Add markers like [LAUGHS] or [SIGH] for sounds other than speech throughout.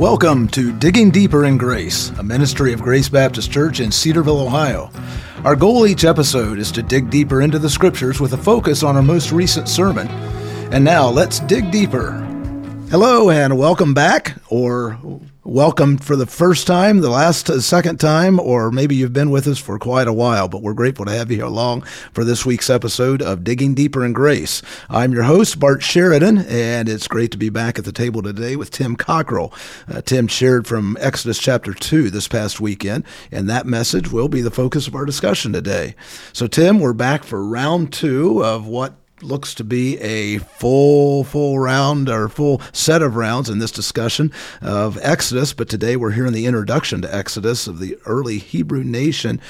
Welcome to Digging Deeper in Grace, a ministry of Grace Baptist Church in Cedarville, Ohio. Our goal each episode is to dig deeper into the scriptures with a focus on our most recent sermon. And now let's dig deeper. Hello and welcome back, or welcome for the first time, the last, uh, second time, or maybe you've been with us for quite a while, but we're grateful to have you along for this week's episode of Digging Deeper in Grace. I'm your host, Bart Sheridan, and it's great to be back at the table today with Tim Cockrell. Uh, Tim shared from Exodus chapter 2 this past weekend, and that message will be the focus of our discussion today. So, Tim, we're back for round two of what looks to be a full full round or full set of rounds in this discussion of Exodus but today we're hearing the introduction to Exodus of the early Hebrew nation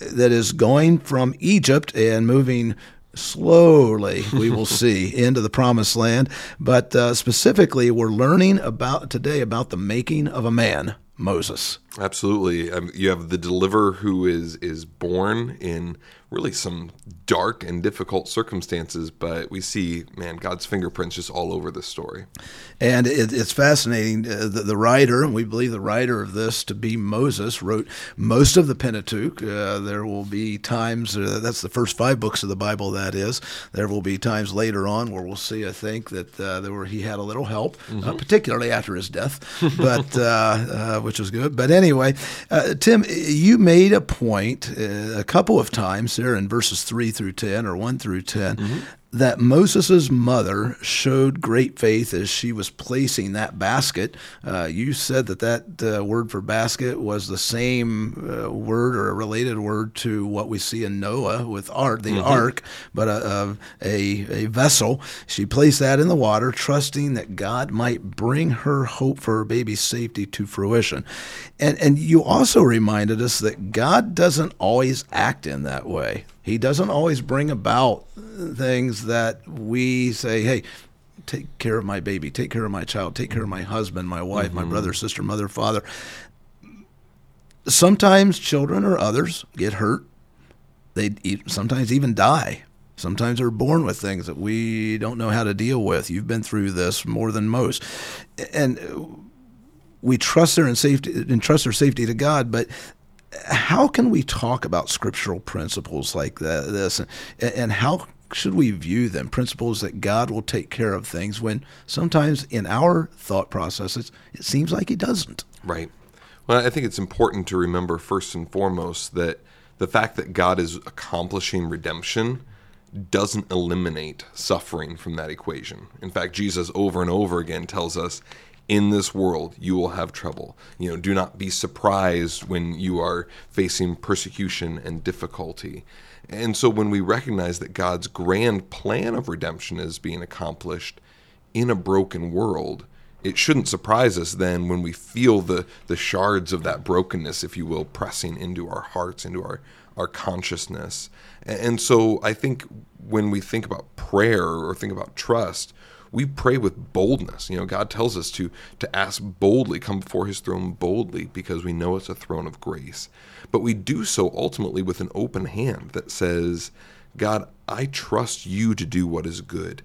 that is going from Egypt and moving slowly we will [LAUGHS] see into the promised land. But uh, specifically we're learning about today about the making of a man Moses absolutely um, you have the deliverer who is is born in really some dark and difficult circumstances, but we see, man, God's fingerprints just all over this story. And it, it's fascinating. Uh, the, the, writer, and we believe the writer of this to be Moses, wrote most of the Pentateuch. Uh, there will be times, uh, that's the first five books of the Bible, that is. There will be times later on where we'll see, I think, that uh, there were, he had a little help, uh, mm-hmm. particularly after his death, [LAUGHS] but uh, which was good. But anyway, Tim, you made a point a couple of times there in verses 3 through 10 or 1 through 10 mm-hmm that Moses' mother showed great faith as she was placing that basket. Uh, you said that that uh, word for basket was the same uh, word or a related word to what we see in Noah with ark, the mm-hmm. ark, but a, a, a vessel. She placed that in the water, trusting that God might bring her hope for her baby's safety to fruition. And and you also reminded us that God doesn't always act in that way. He doesn't always bring about things that we say, hey, take care of my baby, take care of my child, take care of my husband, my wife, mm-hmm. my brother, sister, mother, father. Sometimes children or others get hurt. They sometimes even die. Sometimes they're born with things that we don't know how to deal with. You've been through this more than most. And we trust their safety and trust their safety to God, but how can we talk about scriptural principles like this, and, and how should we view them? Principles that God will take care of things when sometimes in our thought processes it seems like He doesn't. Right. Well, I think it's important to remember first and foremost that the fact that God is accomplishing redemption doesn't eliminate suffering from that equation. In fact, Jesus over and over again tells us in this world you will have trouble. You know, do not be surprised when you are facing persecution and difficulty. And so when we recognize that God's grand plan of redemption is being accomplished in a broken world, it shouldn't surprise us then when we feel the the shards of that brokenness, if you will, pressing into our hearts, into our our consciousness. And so I think when we think about prayer or think about trust, we pray with boldness. You know, God tells us to to ask boldly, come before his throne boldly because we know it's a throne of grace. But we do so ultimately with an open hand that says, God, I trust you to do what is good.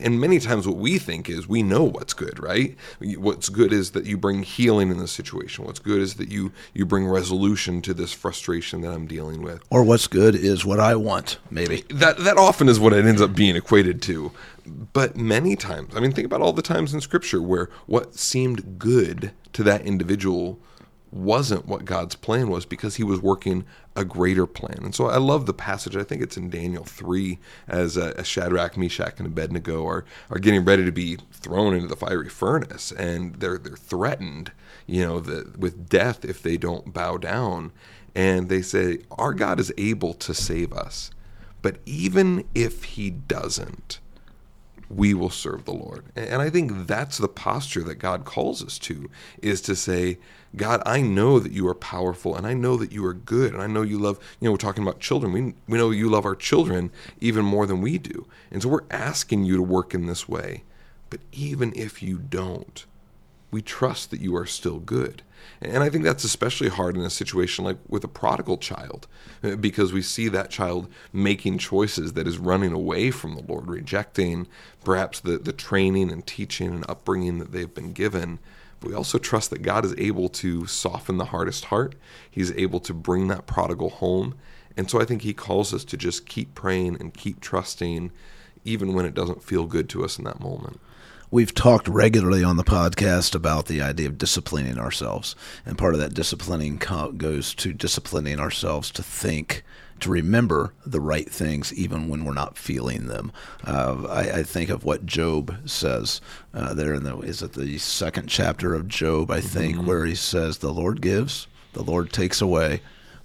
And many times, what we think is we know what's good, right? What's good is that you bring healing in the situation. What's good is that you you bring resolution to this frustration that I'm dealing with. Or what's good is what I want, maybe. That that often is what it ends up being equated to. But many times, I mean, think about all the times in Scripture where what seemed good to that individual wasn't what God's plan was because he was working a greater plan. And so I love the passage. I think it's in Daniel 3 as, uh, Shadrach, Meshach, and Abednego are, are getting ready to be thrown into the fiery furnace and they're, they're threatened, you know, the, with death if they don't bow down. And they say, Our God is able to save us. But even if he doesn't, we will serve the Lord. And I think that's the posture that God calls us to is to say, God, I know that you are powerful and I know that you are good and I know you love, you know, we're talking about children. We, we know you love our children even more than we do. And so we're asking you to work in this way. But even if you don't, we trust that you are still good. And I think that's especially hard in a situation like with a prodigal child, uh, because we see that child making choices that is running away from the Lord, rejecting perhaps the, the training and teaching and upbringing that they've been given. But we also trust that God is able to soften the hardest heart. He's able to bring that prodigal home. And so I think he calls us to just keep praying and keep trusting, even when it doesn't feel good to us in that moment. We've talked regularly on the podcast about the idea of disciplining ourselves. And part of that disciplining goes to disciplining ourselves to think to remember the right things even when we're not feeling them. Uh, I, I, think of what Job says uh, there in the is it the second chapter of Job I think mm-hmm. where he says the Lord gives, the Lord takes away.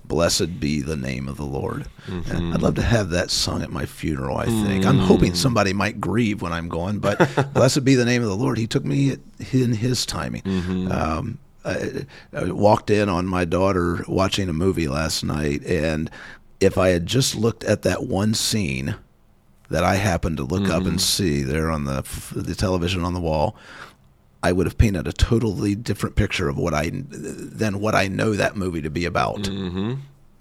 Blessed be the name of the Lord. Mm-hmm. I'd love to have that sung at my funeral. I think mm-hmm. I'm hoping somebody might grieve when I'm gone, but [LAUGHS] blessed be the name of the Lord. He took me in His timing. Mm-hmm. Um, I, I, walked in on my daughter watching a movie last night, and if I had just looked at that one scene that I happened to look up and mm-hmm. see there on the the television on the wall, I would have painted a totally different picture of what I than what I know that movie to be about. Mm-hmm.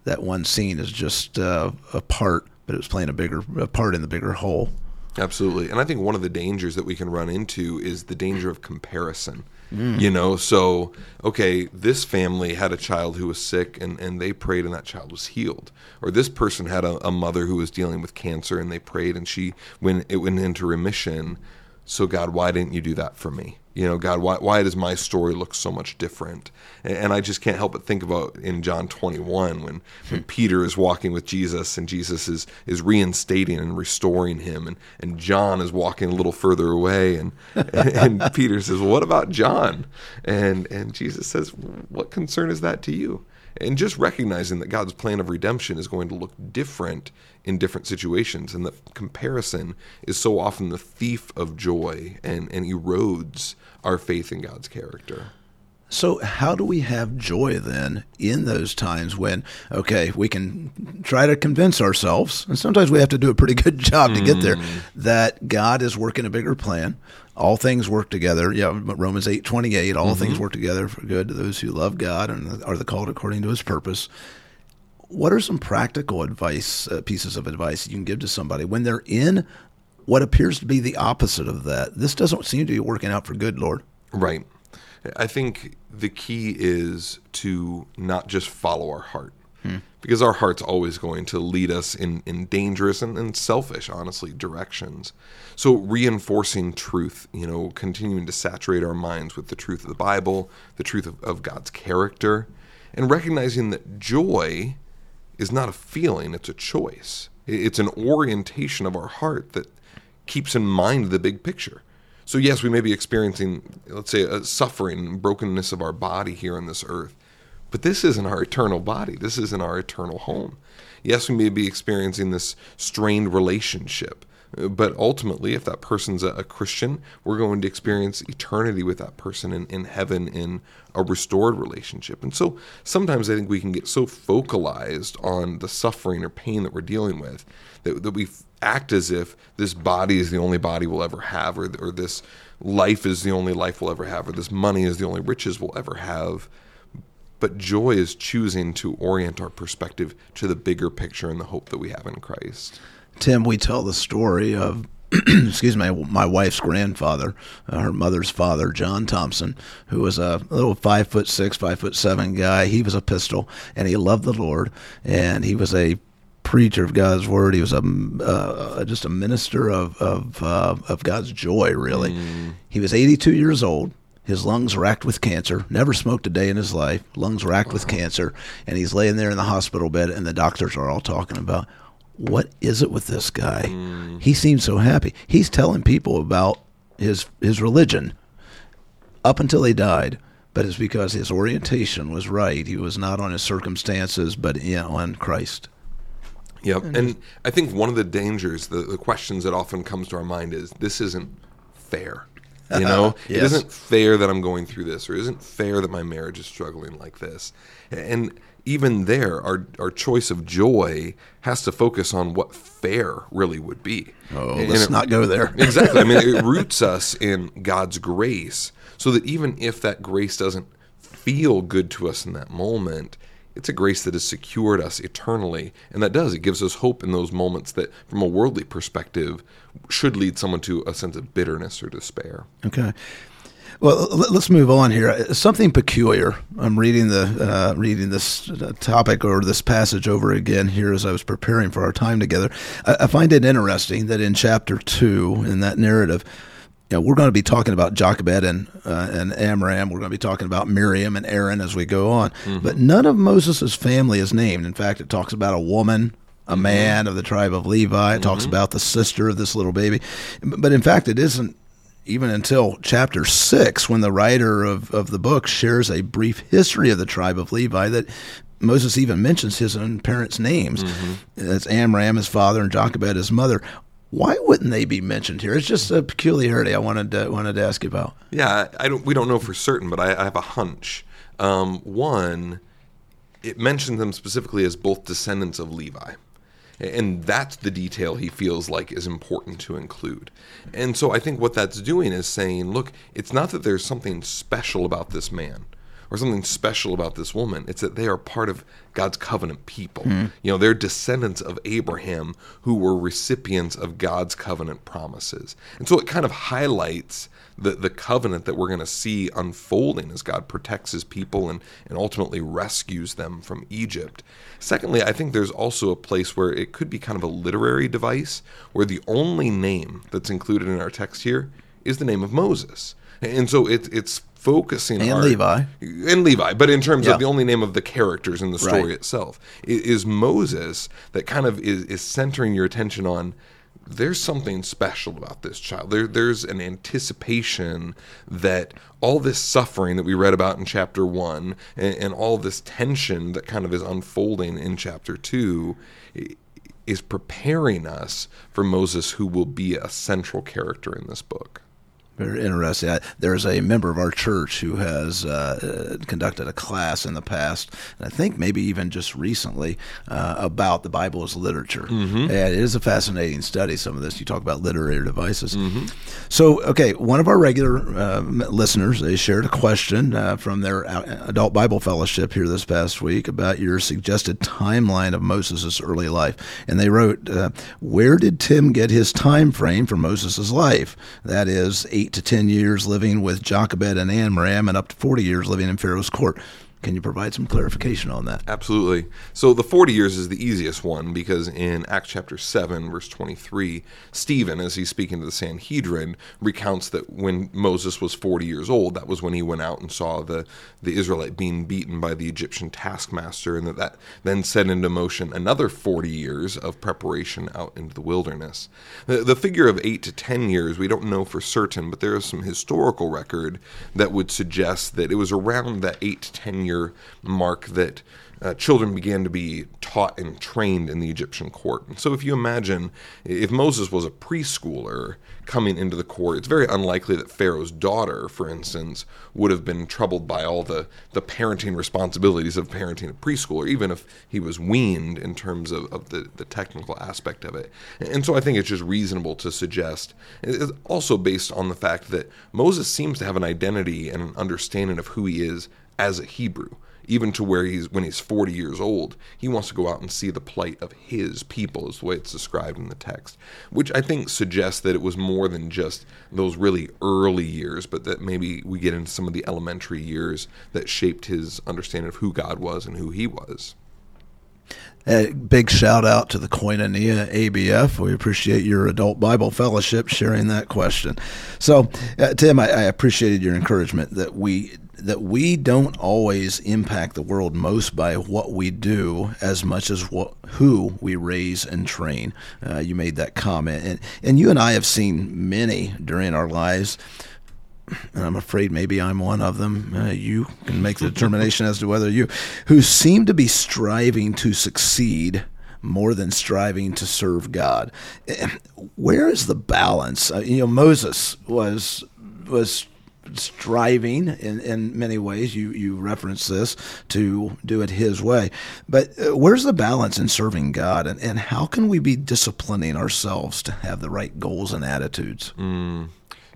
That one scene is just uh, a part, but it was playing a bigger a part in the bigger whole. Absolutely, and I think one of the dangers that we can run into is the danger of comparison. Mm. You know, so okay, this family had a child who was sick and, and they prayed and that child was healed. Or this person had a, a mother who was dealing with cancer and they prayed and she when it went into remission. So God, why didn't you do that for me? you know, God, why, why does my story look so much different? And, and I just can't help but think about in John 21 when, when hmm. Peter is walking with Jesus and Jesus is, is reinstating and restoring him, and, and John is walking a little further away, and, and, [LAUGHS] and Peter says, well, What about John? And, and Jesus says, What concern is that to you? and just recognizing that God's plan of redemption is going to look different in different situations, and the comparison is so often the thief of joy and, and erodes our faith in God's character. So, how do we have joy then in those times when, okay, we can try to convince ourselves, and sometimes we have to do a pretty good [LAUGHS] job to get there, mm. that God is working a bigger plan. All things work together. Yeah, but Romans eight twenty eight. All mm-hmm. things work together for good to those who love God and are the called according to His purpose. What are some practical advice, uh, pieces of advice you can give to somebody when they're in what appears to be the opposite of that? This doesn't seem to be working out for good, Lord. Right. I think the key is to not just follow our heart. Hmm. Because our heart's always going to lead us in, in dangerous and, and selfish, honestly, directions. So, reinforcing truth, you know, continuing to saturate our minds with the truth of the Bible, the truth of, of God's character, and recognizing that joy is not a feeling, it's a choice. It's an orientation of our heart that keeps in mind the big picture. So, yes, we may be experiencing, let's say, a suffering, brokenness of our body here on this earth, but this isn't our eternal body. This isn't our eternal home. Yes, we may be experiencing this strained relationship, but ultimately, if that person's a, a Christian, we're going to experience eternity with that person in, in heaven in a restored relationship. And so sometimes I think we can get so focalized on the suffering or pain that we're dealing with that, that we act as if this body is the only body we'll ever have, or, or this life is the only life we'll ever have, or this money is the only riches we'll ever have. But joy is choosing to orient our perspective to the bigger picture and the hope that we have in Christ. Tim, we tell the story of [CLEARS THROAT] excuse me, my wife's grandfather, uh, her mother's father, John Thompson, who was a little five foot six, five foot seven guy. He was a pistol, and he loved the Lord, and he was a preacher of God's word. He was a uh, just a minister of of, uh, of God's joy. Really, mm. he was 82 years old. His lungs racked with cancer. Never smoked a day in his life. Lungs racked wow. with cancer, and he's laying there in the hospital bed, and the doctors are all talking about what is it with this guy? Mm. He seems so happy. He's telling people about his his religion up until he died but it's because his orientation was right. He was not on his circumstances, but you know, on Christ. Yep. And, and I think one of the dangers, the, the questions that often comes to our mind is this isn't fair. You know, yes. [LAUGHS] it isn't fair that I'm going through this, or it isn't fair that my marriage is struggling like this. And even there, our our choice of joy has to focus on what fair really would be. Oh, and let's it, not go there. [LAUGHS] exactly. I mean, it [LAUGHS] roots us in God's grace, so that even if that grace doesn't feel good to us in that moment, it's a grace that has secured us eternally. And that does, it gives us hope in those moments that, from a worldly perspective, should lead someone to a sense of bitterness or despair. Okay. Well, let's move on here. Something peculiar. I'm reading the uh, reading this uh, topic or this passage over again here as I was preparing for our time together. I, I find it interesting that in chapter two, in that narrative, you know, we're going to be talking about Jochebed and uh, and Amram. We're going to be talking about Miriam and Aaron as we go on. Mm-hmm. But none of Moses' family is named. In fact, it talks about a woman, a mm-hmm. man of the tribe of Levi. It mm-hmm. talks about the sister of this little baby. But in fact, it isn't even until chapter six when the writer of, of the book shares a brief history of the tribe of Levi that Moses even mentions his own parents' names. mm It's Amram, his father, and Jochebed, his mother. Why wouldn't they be mentioned here? It's just a peculiarity I wanted to, wanted to ask you about. Yeah, I don't. We don't know for certain, but I, I have a hunch. Um, one, it mentions them specifically as both descendants of Levi. And that's the detail he feels like is important to include. And so I think what that's doing is saying, look, it's not that there's something special about this man or something special about this woman. It's that they are part of God's covenant people. Mm. You know, they're descendants of Abraham who were recipients of God's covenant promises. And so it kind of highlights the, the covenant that we're going to see unfolding as God protects his people and, and ultimately rescues them from Egypt. Secondly, I think there's also a place where it could be kind of a literary device where the only name that's included in our text here is the name of Moses. And so it, it's focusing and our, Levi and Levi, but in terms yeah. of the only name of the characters in the story right. itself is Moses that kind of is, is centering your attention on. There's something special about this child. There, there's an anticipation that all this suffering that we read about in chapter one, and, and all this tension that kind of is unfolding in chapter two, is preparing us for Moses, who will be a central character in this book. Very interesting. I, there's a member of our church who has uh, conducted a class in the past, and I think maybe even just recently, uh, about the Bible as literature. Mm-hmm. And it is a fascinating study, some of this. You talk about literary devices. Mm-hmm. So, okay, one of our regular uh, listeners, they shared a question uh, from their adult Bible fellowship here this past week about your suggested timeline of Moses' early life. And they wrote, uh, Where did Tim get his time frame for Moses' life? That is, eight eight to 10 years living with Jochebed and Amram and up to 40 years living in Pharaoh's court. Can you provide some clarification on that? Absolutely. So the 40 years is the easiest one because in Acts chapter 7, verse 23, Stephen, as he's speaking to the Sanhedrin, recounts that when Moses was 40 years old, that was when he went out and saw the, the Israelite being beaten by the Egyptian taskmaster, and that, that then set into motion another 40 years of preparation out into the wilderness. The, the figure of 8 to 10 years, we don't know for certain, but there is some historical record that would suggest that it was around that 8 to 10 year mark that uh, children began to be taught and trained in the Egyptian court. And so, if you imagine if Moses was a preschooler coming into the court, it's very unlikely that Pharaoh's daughter, for instance, would have been troubled by all the, the parenting responsibilities of parenting a preschooler, even if he was weaned in terms of, of the, the technical aspect of it. And so, I think it's just reasonable to suggest, it's also based on the fact that Moses seems to have an identity and an understanding of who he is as a Hebrew, even to where he's when he's 40 years old, he wants to go out and see the plight of his people, is the way it's described in the text, which I think suggests that it was more than just those really early years, but that maybe we get into some of the elementary years that shaped his understanding of who God was and who he was. A big shout out to the Koinonia ABF. We appreciate your adult Bible fellowship sharing that question. So, uh, Tim, I, I appreciated your encouragement that we that we don't always impact the world most by what we do as much as what who we raise and train. Uh, you made that comment, and and you and I have seen many during our lives. And I'm afraid maybe I'm one of them. Uh, you can make the [LAUGHS] determination as to whether you, who seem to be striving to succeed more than striving to serve God. Where is the balance? Uh, you know, Moses was was striving in, in many ways. You you reference this to do it His way, but uh, where's the balance in serving God, and, and how can we be disciplining ourselves to have the right goals and attitudes? Mm.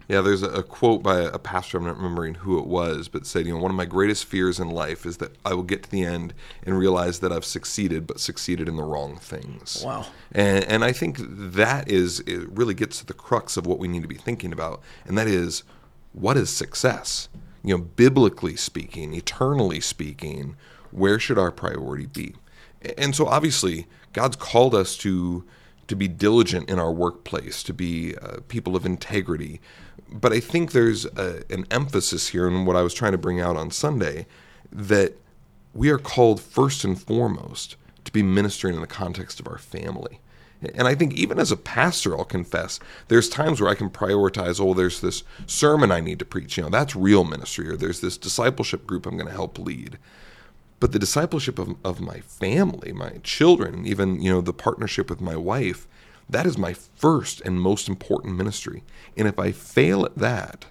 Yeah, there's a, a quote by a pastor. I'm not remembering who it was, but said, "You know, one of my greatest fears in life is that I will get to the end and realize that I've succeeded, but succeeded in the wrong things." Wow. And, and I think that is it really gets to the crux of what we need to be thinking about, and that is what is success? You know, biblically speaking, eternally speaking, where should our priority be? And so obviously, God's called us to to be diligent in our workplace, to be uh, people of integrity. But I think there's a, an emphasis here in what I was trying to bring out on Sunday that we are called first and foremost to be ministering in the context of our family. And I think even as a pastor, I'll confess, there's times where I can prioritize, oh, there's this sermon I need to preach. You know, that's real ministry, or there's this discipleship group I'm going to help lead. But the discipleship of, of my family, my children, even, you know, the partnership with my wife, that is my first and most important ministry. And if I fail at that,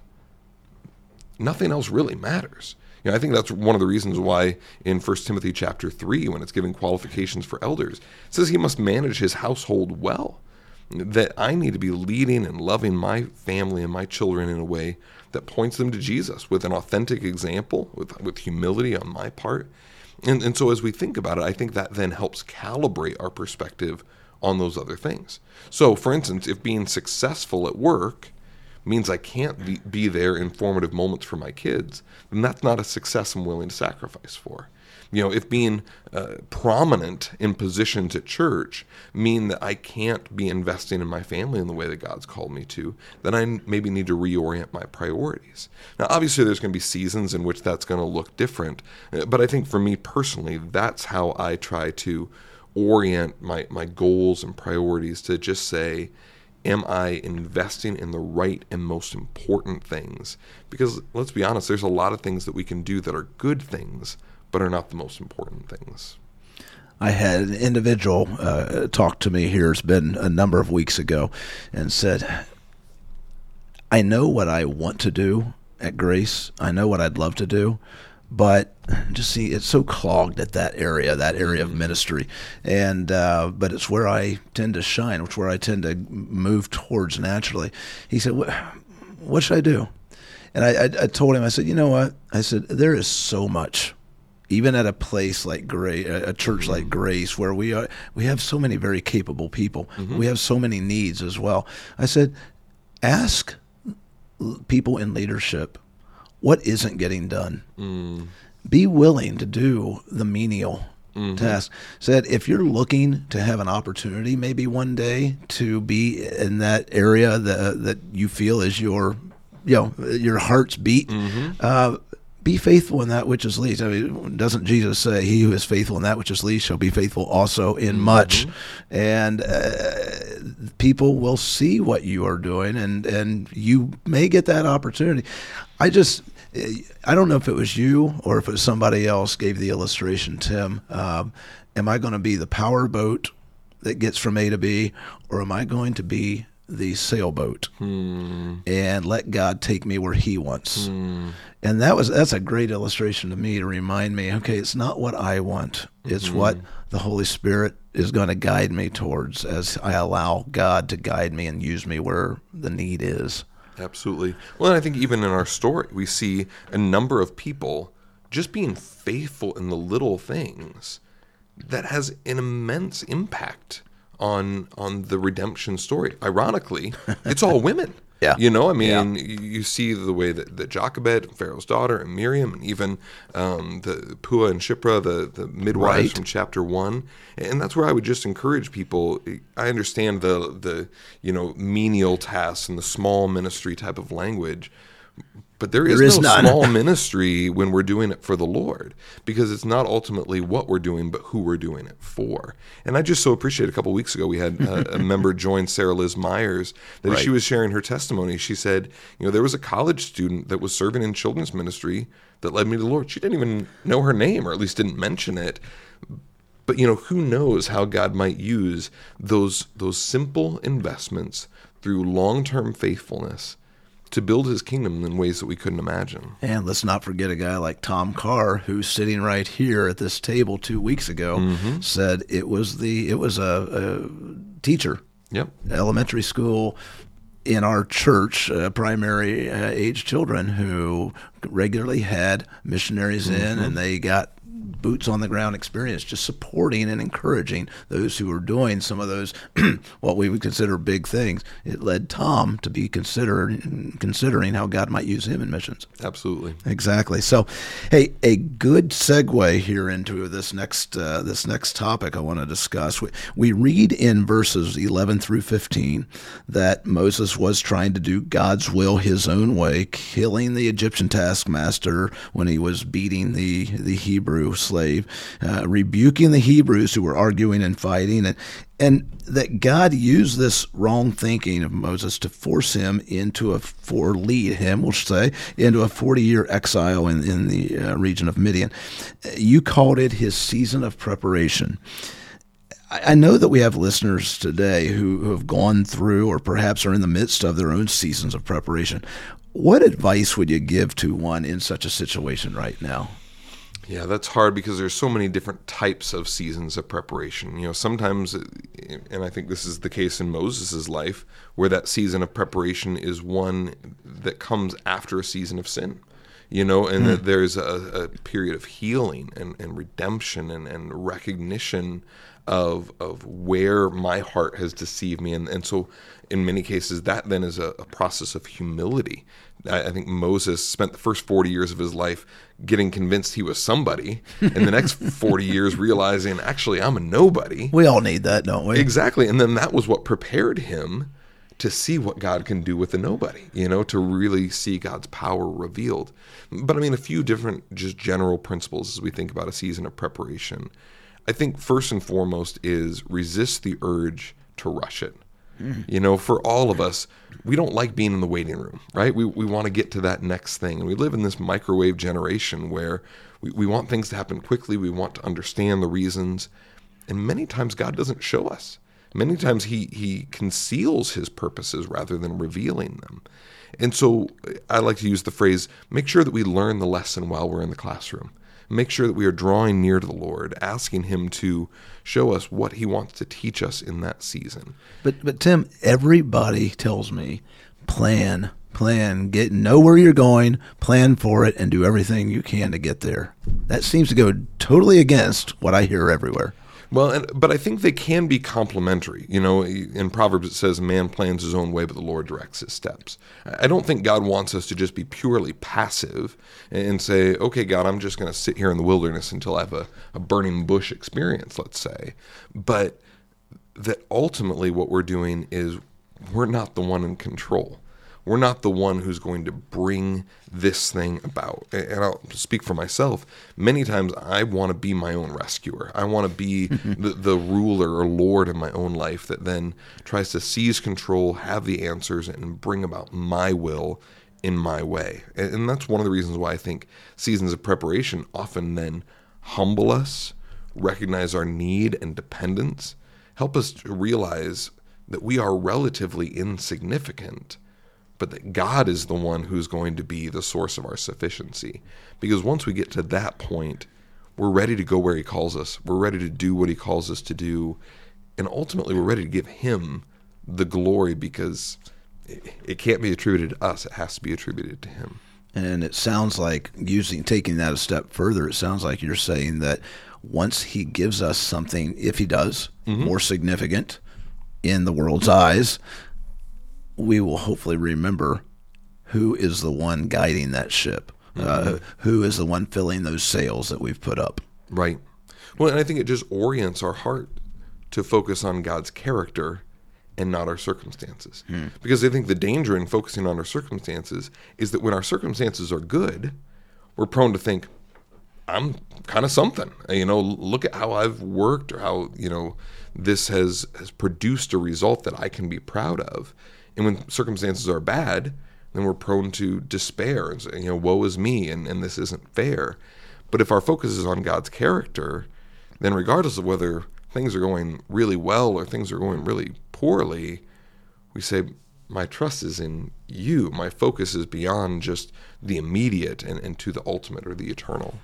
nothing else really matters. You know, I think that's one of the reasons why in 1 Timothy chapter 3, when it's giving qualifications for elders, it says he must manage his household well. That I need to be leading and loving my family and my children in a way that points them to Jesus with an authentic example, with, with humility on my part. And, and so as we think about it, I think that then helps calibrate our perspective on those other things. So, for instance, if being successful at work means I can't be, be there in formative moments for my kids, then that's not a success I'm willing to sacrifice for. You know, if being uh, prominent in positions at church mean that I can't be investing in my family in the way that God's called me to, then I maybe need to reorient my priorities. Now, obviously, there's going to be seasons in which that's going to look different, uh, but I think for me personally, that's how I try to orient my, my goals and priorities to just say, am I investing in the right and most important things? Because let's be honest, there's a lot of things that we can do that are good things, but are not the most important things. I had an individual uh, talk to me here, it's been a number of weeks ago, and said, I know what I want to do at Grace. I know what I'd love to do, but just see it's so clogged at that area that area of mm-hmm. ministry and uh, but it's where i tend to shine it's where i tend to move towards naturally he said what, what should i do and I, I, I told him i said you know what i said there is so much even at a place like Grace, a church mm-hmm. like Grace, where we are, we have so many very capable people. Mm-hmm. We have so many needs as well. I said, ask people in leadership what isn't getting done. Mm. Be willing to do the menial mm-hmm. task. Said if you're looking to have an opportunity, maybe one day to be in that area that that you feel is your, you know, your heart's beat. Mm-hmm. Uh, be faithful in that which is least. I mean, doesn't Jesus say, "He who is faithful in that which is least shall be faithful also in mm-hmm. much"? And uh, people will see what you are doing, and and you may get that opportunity. I just, I don't know if it was you or if it was somebody else gave the illustration. Tim, um, am I going to be the power boat that gets from A to B, or am I going to be the sailboat hmm. and let God take me where He wants. Hmm. And that was that's a great illustration to me to remind me, okay, it's not what I want; it's mm-hmm. what the Holy Spirit is going to guide me towards as I allow God to guide me and use me where the need is. Absolutely. Well, and I think even in our story, we see a number of people just being faithful in the little things that has an immense impact on on the redemption story. Ironically, it's all women. Yeah. You know, I mean, yeah. you see the way that, that Jochebed, Pharaoh's daughter, and Miriam, and even um, the Puah and Shiphrah, the, the midwives right. from chapter one. And that's where I would just encourage people. I understand the, the, you know, menial tasks and the small ministry type of language, but there is, there is no none. small [LAUGHS] ministry when we're doing it for the Lord because it's not ultimately what we're doing, but who we're doing it for. And I just so appreciate a couple weeks ago we had a, a [LAUGHS] member join Sarah Liz Myers that right. she was sharing her testimony. She said, you know, there was a college student that was serving in children's ministry that led me to the Lord. She didn't even know her name, or at least didn't mention it. But you know, who knows how God might use those those simple investments through long term faithfulness to build his kingdom in ways that we couldn't imagine. And let's not forget a guy like Tom Carr, who's sitting right here at this table two weeks ago, mm-hmm. said it was the it was a, a teacher, yep, elementary school in our church, uh, primary uh, age children who regularly had missionaries mm-hmm. in, and they got boots on the ground experience, just supporting and encouraging those who are doing some of those [CLEARS THROAT] what we would consider big things. It led Tom to be considered considering how God might use him in missions. Absolutely, exactly. So, hey, a good segue here into this next uh, this next topic I want to discuss. We, we read in verses eleven through fifteen that Moses was trying to do God's will his own way, killing the Egyptian taskmaster when he was beating the the Hebrew slave, uh, rebuking the Hebrews who were arguing and fighting, and and that God used this wrong thinking of Moses to force him into a for lead him, we'll say, into a forty year exile in in the uh, region of Midian. You called it his season of preparation. I know that we have listeners today who, who have gone through or perhaps are in the midst of their own seasons of preparation. What advice would you give to one in such a situation right now? Yeah, that's hard because there's so many different types of seasons of preparation. You know, sometimes, uh, and I think this is the case in Moses' life, where that season of preparation is one that comes after a season of sin. You know, and mm. that there's a, a, period of healing and, and redemption and, and recognition of of where my heart has deceived me, and and so in many cases that then is a, a process of humility. I, I, think Moses spent the first forty years of his life getting convinced he was somebody, and the next [LAUGHS] forty years realizing actually I'm a nobody. We all need that, don't we? Exactly, and then that was what prepared him to see what God can do with a nobody, you know, to really see God's power revealed. But I mean, a few different just general principles as we think about a season of preparation. I think first and foremost is resist the urge to rush it. Mm. You know, for all of us, we don't like being in the waiting room, right? We, we want to get to that next thing. And we live in this microwave generation where we, we want things to happen quickly. We want to understand the reasons. And many times God doesn't show us. Many times he, he conceals his purposes rather than revealing them. And so I like to use the phrase make sure that we learn the lesson while we're in the classroom make sure that we are drawing near to the Lord, asking Him to show us what He wants to teach us in that season. But but Tim, everybody tells me plan, plan, get know where you're going, plan for it, and do everything you can to get there. That seems to go totally against what I hear everywhere. Well, and, but I think they can be complementary. You know, in Proverbs it says, "Man plans his own way, but the Lord directs his steps." I don't think God wants us to just be purely passive and say, "Okay, God, I'm just going to sit here in the wilderness until I have a, a burning bush experience." Let's say, but that ultimately what we're doing is we're not the one in control we're not the one who's going to bring this thing about. And I'll speak for myself. Many times I want to be my own rescuer. I want to be [LAUGHS] the, the ruler or lord in my own life that then tries to seize control, have the answers, and bring about my will in my way. And that's one of the reasons why I think seasons of preparation often then humble us, recognize our need and dependence, help us to realize that we are relatively insignificant but that God is the one who's going to be the source of our sufficiency. Because once we get to that point, we're ready to go where He calls us. We're ready to do what He calls us to do. And ultimately, we're ready to give Him the glory because it can't be attributed to us, it has to be attributed to Him. And it sounds like using taking that a step further, it sounds like you're saying that once he gives us something, if he does, mm-hmm. more significant in the world's eyes, we will hopefully remember who is the one guiding that ship, uh, mm-hmm. uh, who is the one filling those sails that we've put up. Right. Well, and I think it just orients our heart to focus on God's character and not our circumstances. Hmm. Because I think the danger in focusing on our circumstances is that when our circumstances are good, we're prone to think, I'm kind of something. You know, look at how I've worked or how, you know, this has has produced a result that I can be proud of. And when circumstances are bad, then we're prone to despair and say, you know, woe is me and, and this isn't fair. But if our focus is on God's character, then regardless of whether things are going really well or things are going really poorly, we say, My trust is in you. My focus is beyond just the immediate and, and to the ultimate or the eternal.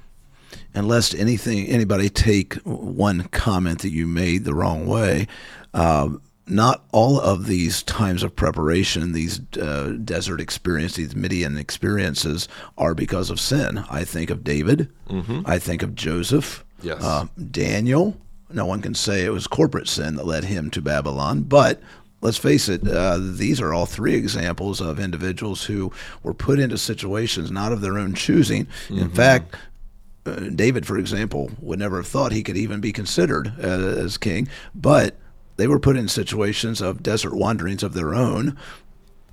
And lest anything anybody take one comment that you made the wrong way, uh, not all of these times of preparation, these uh, desert experiences, these Midian experiences, are because of sin. I think of David. Mm-hmm. I think of Joseph. Yes. Uh, Daniel, no one can say it was corporate sin that led him to Babylon, but let's face it, uh, these are all three examples of individuals who were put into situations not of their own choosing. Mm-hmm. In fact, uh, David, for example, would never have thought he could even be considered uh, as king, but they were put in situations of desert wanderings of their own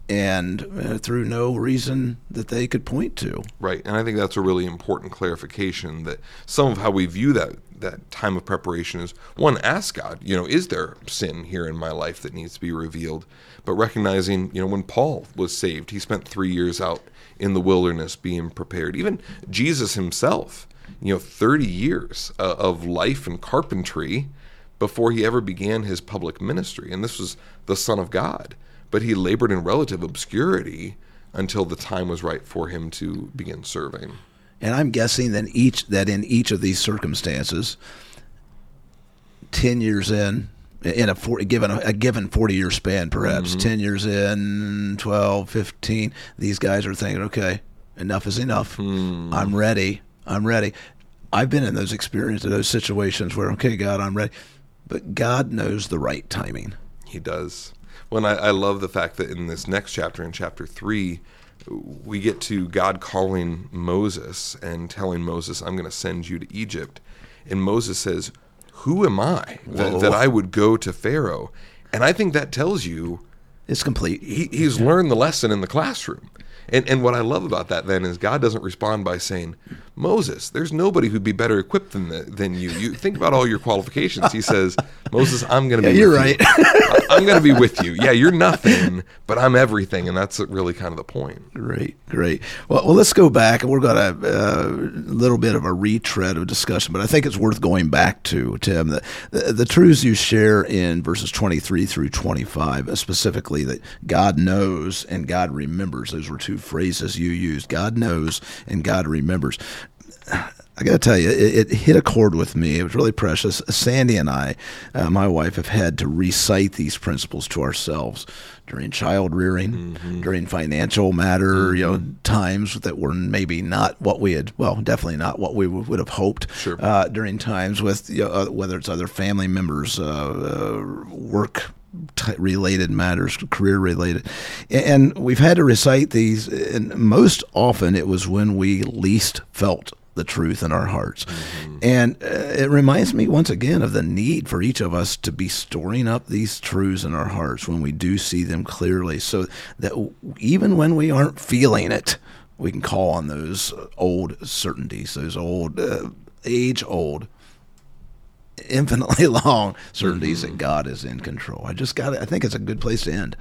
and uh, through no reason that they could point to. Right, and I think that's a really important clarification that some of how we view that that time of preparation is one ask God, you know, is there sin here in my life that needs to be revealed? But recognizing, you know, when Paul was saved, he spent 3 years out in the wilderness being prepared. Even Jesus himself, you know, 30 years uh, of life and carpentry before he ever began his public ministry. And this was the son of God, but he labored in relative obscurity until the time was right for him to begin serving. And I'm guessing that each that in each of these circumstances, ten years in, in a 40, given a, a given 40 year span, perhaps Mm-hmm. 10 years in, 12, 15, these guys are thinking, okay, enough is enough. Hmm. I'm ready. I'm ready. I've been in those experiences, those situations where, okay, God, I'm ready. But God knows the right timing. He does. When I, I love the fact that in this next chapter, in chapter three, we get to God calling Moses and telling Moses, I'm going to send you to Egypt. And Moses says, Who am I that, that I would go to Pharaoh? And I think that tells you It's complete. he, he's learned the lesson in the classroom. And, and what I love about that then is God doesn't respond by saying, Moses, there's nobody who'd be better equipped than the, than you. You think about all your qualifications. He says, Moses, I'm going to Yeah, be. you're right. [LAUGHS] You. I'm going to be with you. Yeah, you're nothing, but I'm everything, and that's really kind of the point. Great, great. Well, well let's go back, and we're going to uh, a little bit of a retread of discussion, but I think it's worth going back to Tim. The, the, the truths you share in verses twenty three through twenty five, uh, specifically that God knows and God remembers. Those were two phrases you used. God knows and God remembers. I got to tell you, it, it hit a chord with me. It was really precious. Sandy and I, uh, my wife, have had to recite these principles to ourselves during child rearing, during financial matter, you know, times that were maybe not what we had, well, definitely not what we would would have hoped. Sure. Uh, during times with, you know, uh, whether it's other family members, uh, uh, work t- related matters, career related. And we've had to recite these, and most often it was when we least felt the truth in our hearts. And uh, it reminds me once again of the need for each of us to be storing up these truths in our hearts when we do see them clearly, so that w- even when we aren't feeling it, we can call on those old certainties, those old, uh, age old infinitely [LAUGHS] long certainties that God is in control. I just got I think it's a good place to end.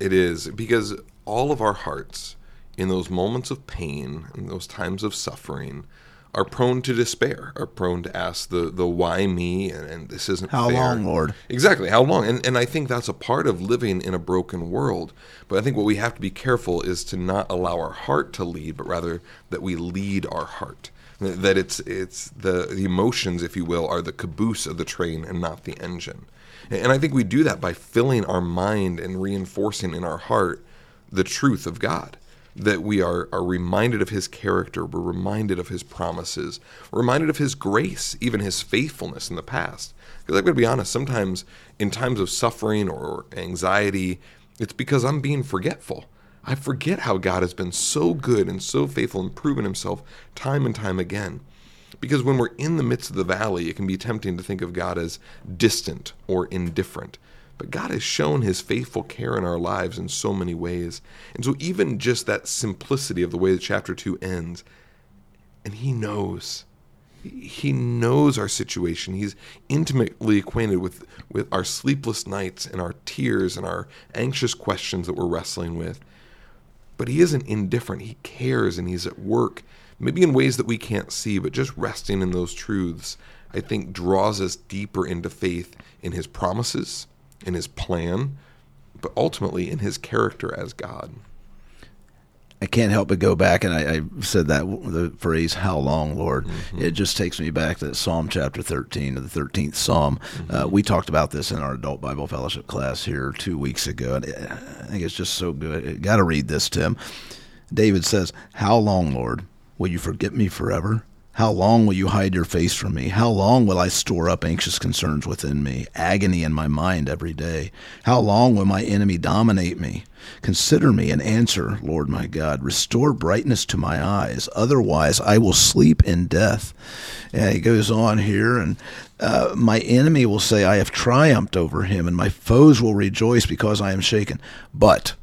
It is because all of our hearts, in those moments of pain, in those times of suffering, are prone to despair, are prone to ask the, the why me and, and this isn't How fair. long, Lord? Exactly, how long? And and I think that's a part of living in a broken world. But I think what we have to be careful is to not allow our heart to lead, but rather that we lead our heart. That it's it's the, the emotions, if you will, are the caboose of the train and not the engine. And I think we do that by filling our mind and reinforcing in our heart the truth of God. That we are, are reminded of his character, we're reminded of his promises, we're reminded of his grace, even his faithfulness in the past. Because I'm going to be honest, sometimes in times of suffering or anxiety, it's because I'm being forgetful. I forget how God has been so good and so faithful and proven himself time and time again. Because when we're in the midst of the valley, it can be tempting to think of God as distant or indifferent. But God has shown his faithful care in our lives in so many ways. And so, even just that simplicity of the way that chapter 2 ends, and he knows. He knows our situation. He's intimately acquainted with, with our sleepless nights and our tears and our anxious questions that we're wrestling with. But he isn't indifferent. He cares and he's at work, maybe in ways that we can't see, but just resting in those truths, I think, draws us deeper into faith in his promises, in his plan, but ultimately in his character as God. I can't help but go back, and I, I said that the phrase "How long, Lord?" Mm-hmm. It just takes me back to Psalm chapter thirteen, the thirteenth Psalm. Mm-hmm. Uh, we talked about this in our adult Bible fellowship class here two weeks ago, and I think it's just so good. Got to read this, Tim. David says, "How long, Lord, will you forget me forever? How long will you hide your face from me? How long will I store up anxious concerns within me, agony in my mind every day? How long will my enemy dominate me? Consider me and answer, Lord my God. Restore brightness to my eyes. Otherwise, I will sleep in death. And he goes on here, and uh, my enemy will say, I have triumphed over him, and my foes will rejoice because I am shaken. But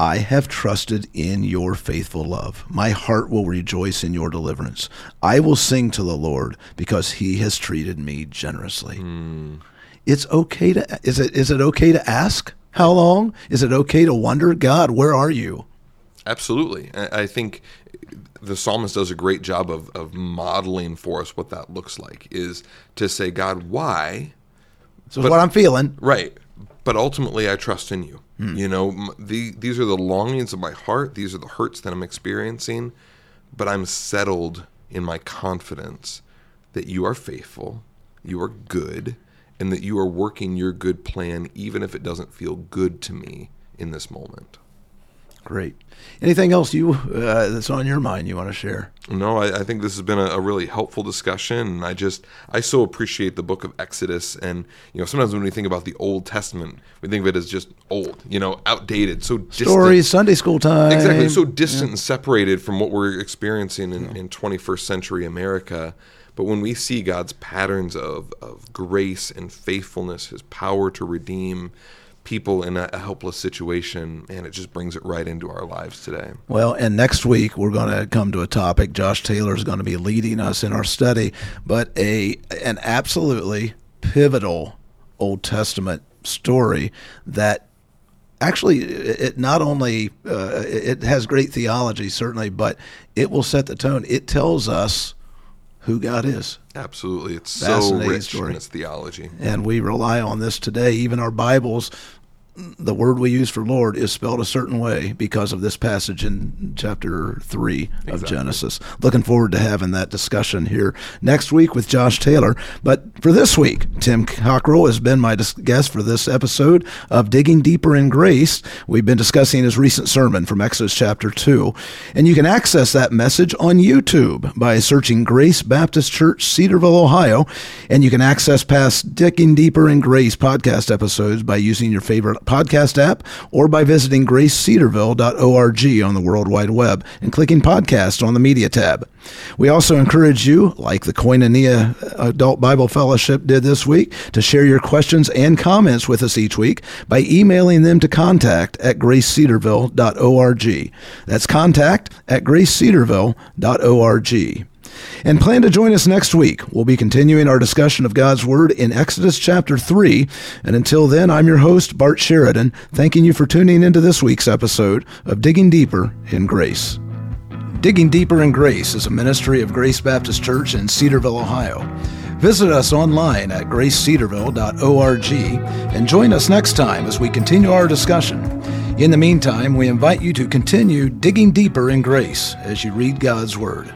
I have trusted in your faithful love. My heart will rejoice in your deliverance. I will sing to the Lord because he has treated me generously. Mm. It's okay to is it is it okay to ask how long? Is it okay to wonder, God, where are you? Absolutely. I think the psalmist does a great job of, of modeling for us what that looks like is to say, God, why? So what I'm feeling. Right. But ultimately, I trust in you. Hmm. You know, the, these are the longings of my heart. These are the hurts that I'm experiencing. But I'm settled in my confidence that you are faithful, you are good, and that you are working your good plan, even if it doesn't feel good to me in this moment. Great. Anything else you uh, that's on your mind you want to share? No, I, I think this has been a, a, really helpful discussion, and I just I so appreciate the Book of Exodus. And you know, sometimes when we think about the Old Testament, we think of it as just old, you know, outdated, so distant. stories, Sunday school time, exactly, so distant yeah. and separated from what we're experiencing in, yeah. in 21st century America. But when we see God's patterns of, of grace and faithfulness, His power to redeem, people in a, helpless situation, and it just brings it right into our lives today. Well, and next week we're going to come to a topic. Josh Taylor is going to be leading us in our study, but a an absolutely pivotal Old Testament story that actually it not only uh, it has great theology certainly, but it will set the tone. It tells us who God is. Absolutely. It's so rich story. in its theology. And we rely on this today. Even our Bibles the word we use for Lord is spelled a certain way because of this passage in chapter 3 exactly. of Genesis. Looking forward to having that discussion here next week with Josh Taylor. But for this week, Tim Cockrell has been my guest for this episode of Digging Deeper in Grace. We've been discussing his recent sermon from Exodus chapter 2. And you can access that message on YouTube by searching Grace Baptist Church, Cedarville, Ohio. And you can access past Digging Deeper in Grace podcast episodes by using your favorite podcast app or by visiting gracecedarville.org on the World Wide Web and clicking podcast on the media tab. We also encourage you, like the Koinonia Adult Bible Fellowship did this week, to share your questions and comments with us each week by emailing them to contact at gracecedarville.org. That's contact at gracecedarville.org. And plan to join us next week. We'll be continuing our discussion of God's Word in Exodus chapter 3. And until then, I'm your host, Bart Sheridan, thanking you for tuning into this week's episode of Digging Deeper in Grace. Digging Deeper in Grace is a ministry of Grace Baptist Church in Cedarville, Ohio. Visit us online at gracecedarville.org and join us next time as we continue our discussion. In the meantime, we invite you to continue digging deeper in grace as you read God's Word.